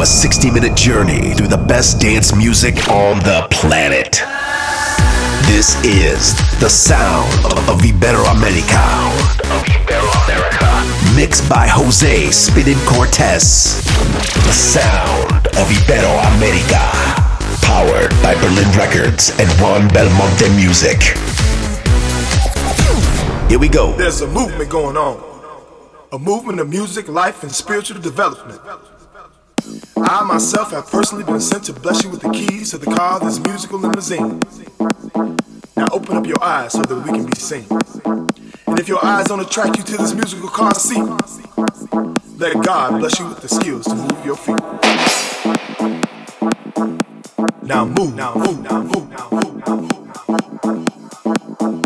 a 60 minute journey through the best dance music on the planet. This is the sound of Iberoamerica. Mixed by Jose Spinnin Cortes. The sound of Iberoamerica. Powered by Berlin Records and Juan Belmonte Music. Here we go. There's a movement going on. A movement of music, life, and spiritual development. I myself have personally been sent to bless you with the keys to the car of this musical limousine. Now open up your eyes so that we can be seen. And if your eyes don't attract you to this musical car seat, let God bless you with the skills to move your feet. Now move, now move, now move, now move, now move. Psycho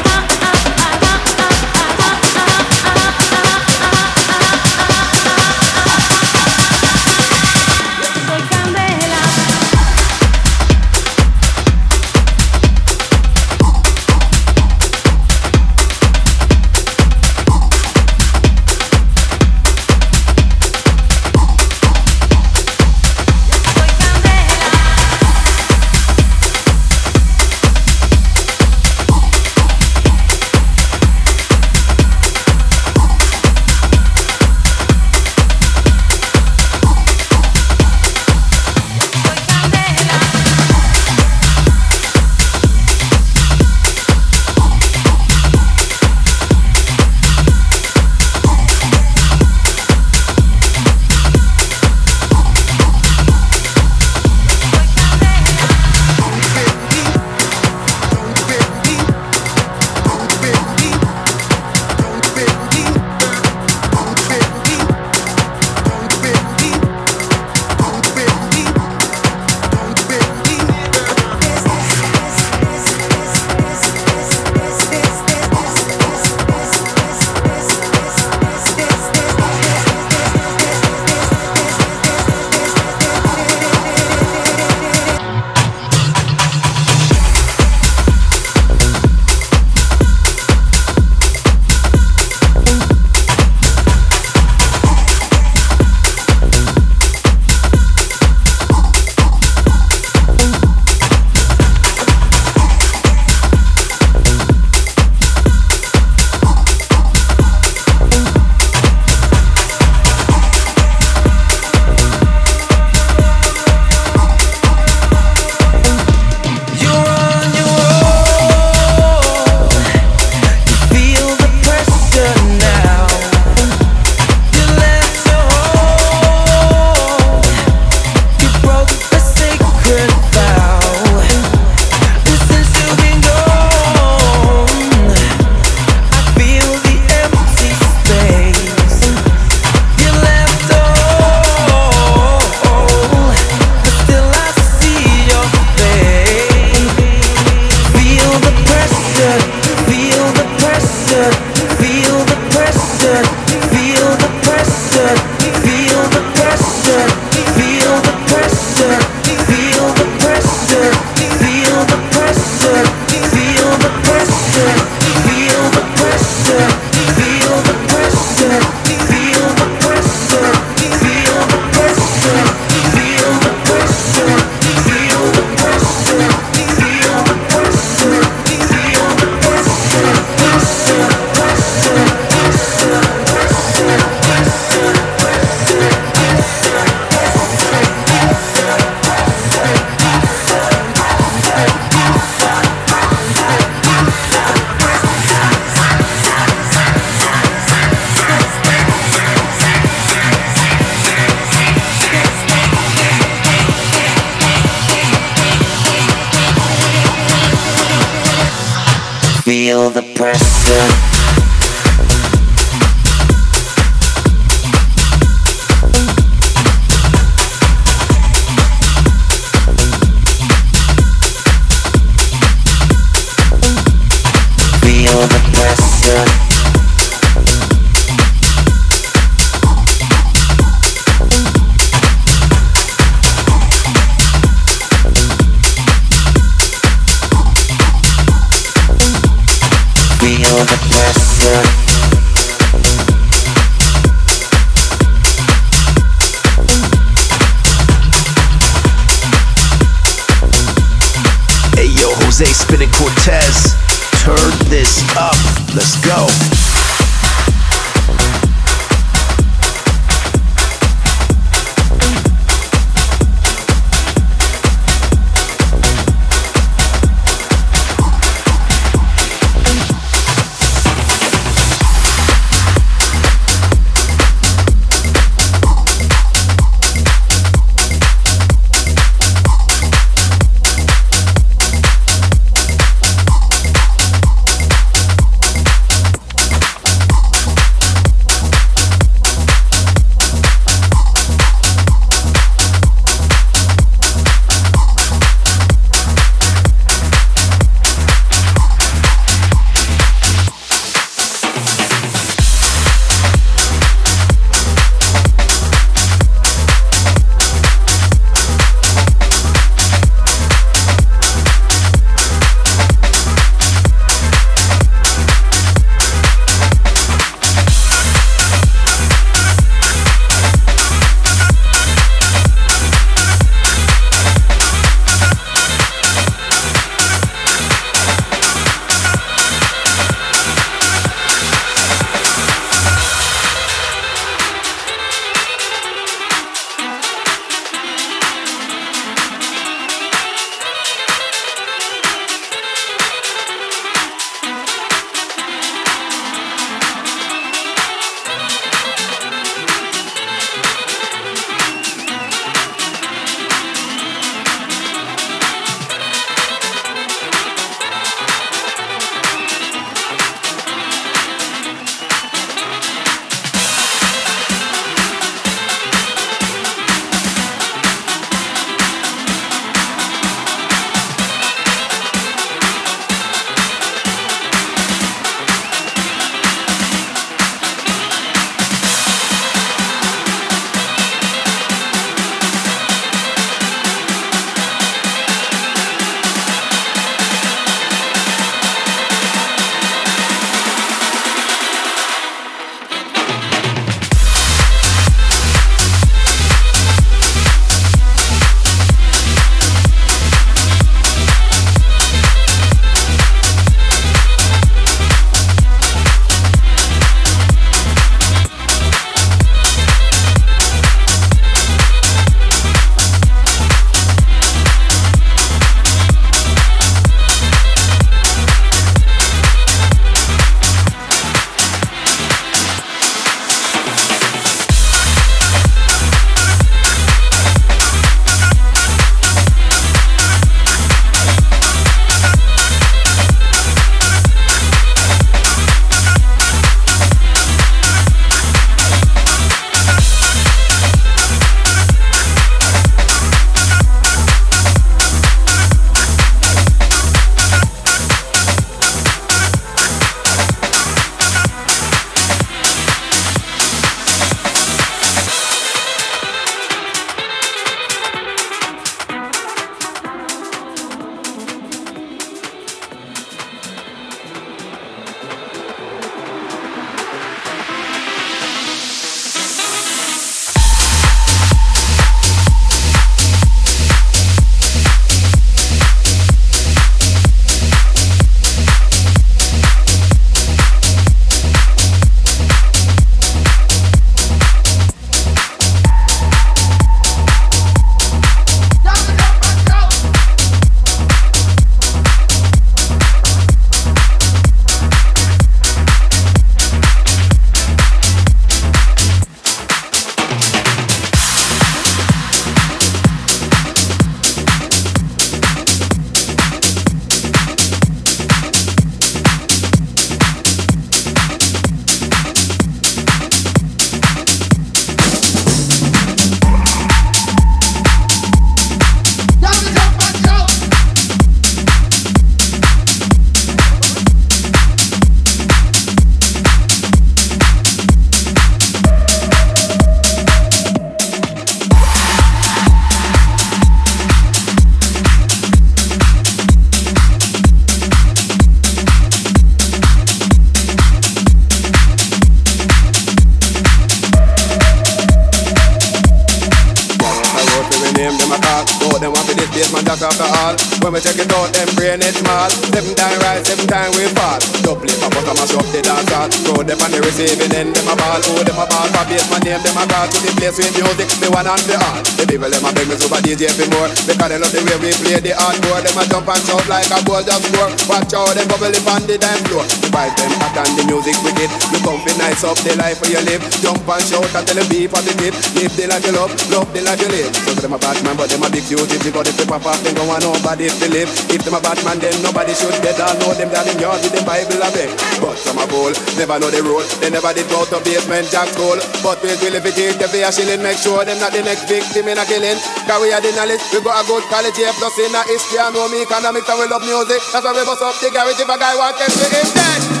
that after all. When we check it out, them brain it small. Seven time rise, seven time we fall. Double pop up, mash up the dance hall. Throw them on the receiving end, them a ball. Oh, them a ball for base, my name, them a call to the place with music. The one and the all. The people them a beg me super DJ for more. Because they love the way we play the hardcore. Them a jump and shout like a ball just score. Watch out, them bubble up on the dance floor. The vibe them hot and the music wicked. You come fi nice up the life where you live. Jump and shout and tell them be positive. Live the life you love, love the life you live. So them a bad man, but them a big duty. Because if they pop off, them don't want nobody to live. If them a bad man, then nobody should. I know them down in yard with the Bible a beg. But some a bowl, never know the rule. They never did go to basement jack school. But we will if it is the a shilling, make sure them not the next victim in a killing. Cause we are the knowledge, we got a good college here, plus in a history, I know me economics and we love music. That's why we bust up the garage if a guy want them to him dead.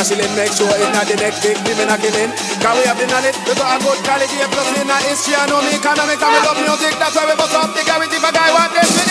A shilling, make sure it's not the next victim in a killing. Cause we have the knowledge, we got a good here, plus in a history, I know me economics and we love music. That's why we bust up the garage if a guy want them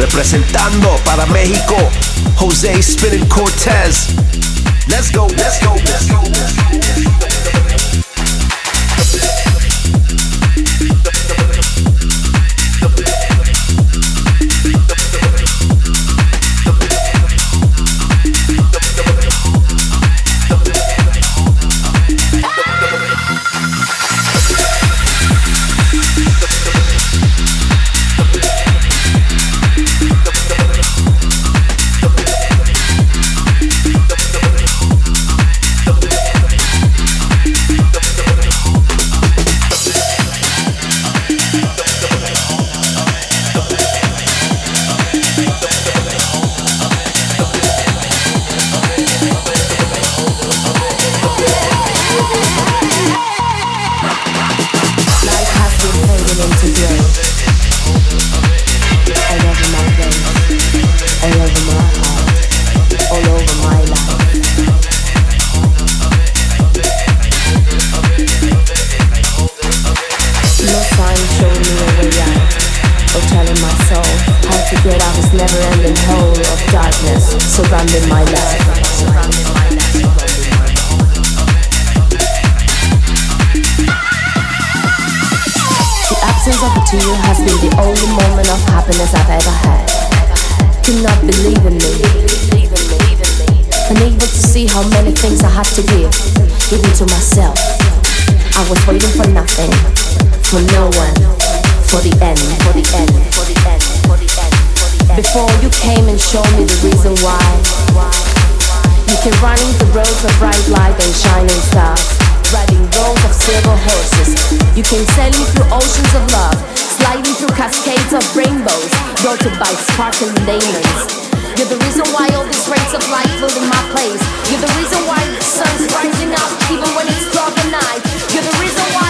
representando para México, Jose Spinning Cortez. Let's go, let's go, let's go. Let's go. The absence of the two has been the only moment of happiness I've ever had. Believe in me. Unable to see how many things I had to give, to myself. I was waiting for nothing, for no one, for the end, for the end, for the end. Before you came and showed me the reason why. You came running the roads of bright light and shining stars, riding roads of silver horses. You came sailing through oceans of love, sliding through cascades of rainbows, broken by sparkling diamonds. You're the reason why all these rays of light fill in my place. You're the reason why the sun's rising up even when it's dark at night. You're the reason why.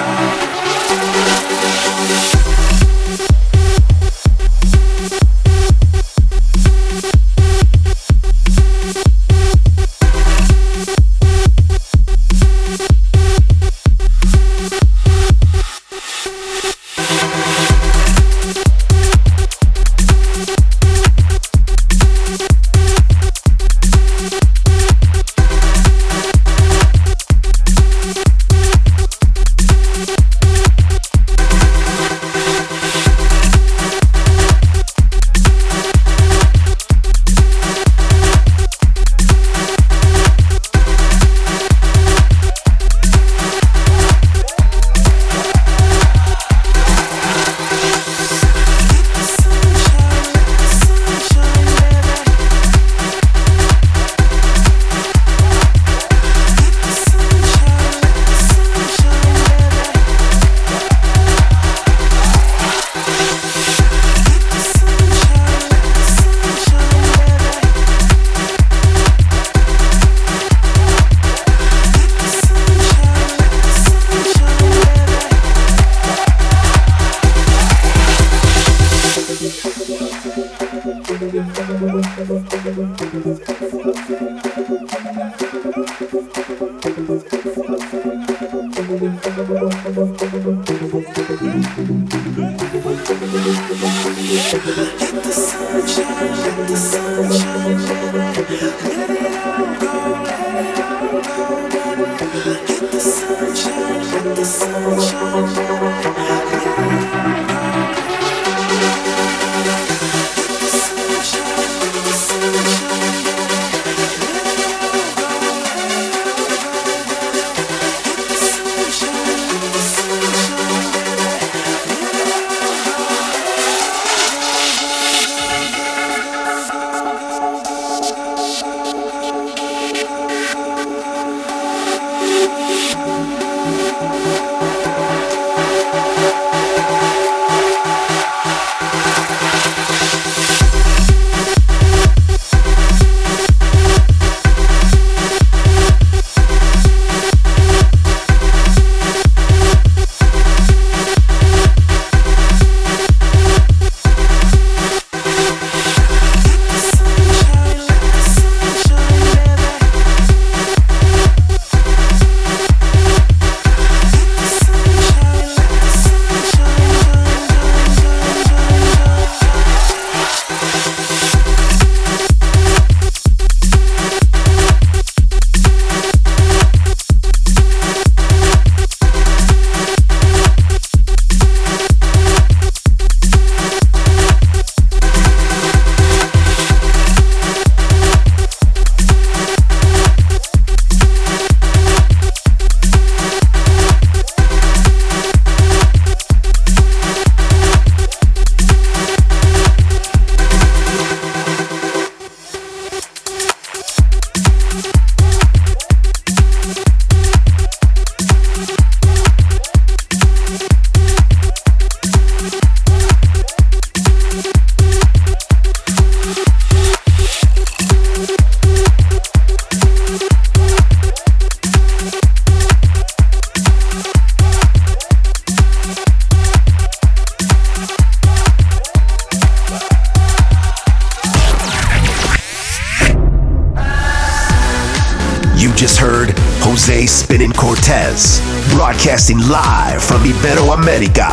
Cortes, broadcasting live from Ibero America.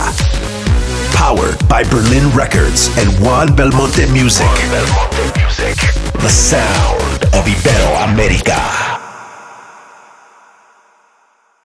Powered by Berlin Records and Juan Belmonte Music. Juan Belmonte Music. The sound of Ibero America.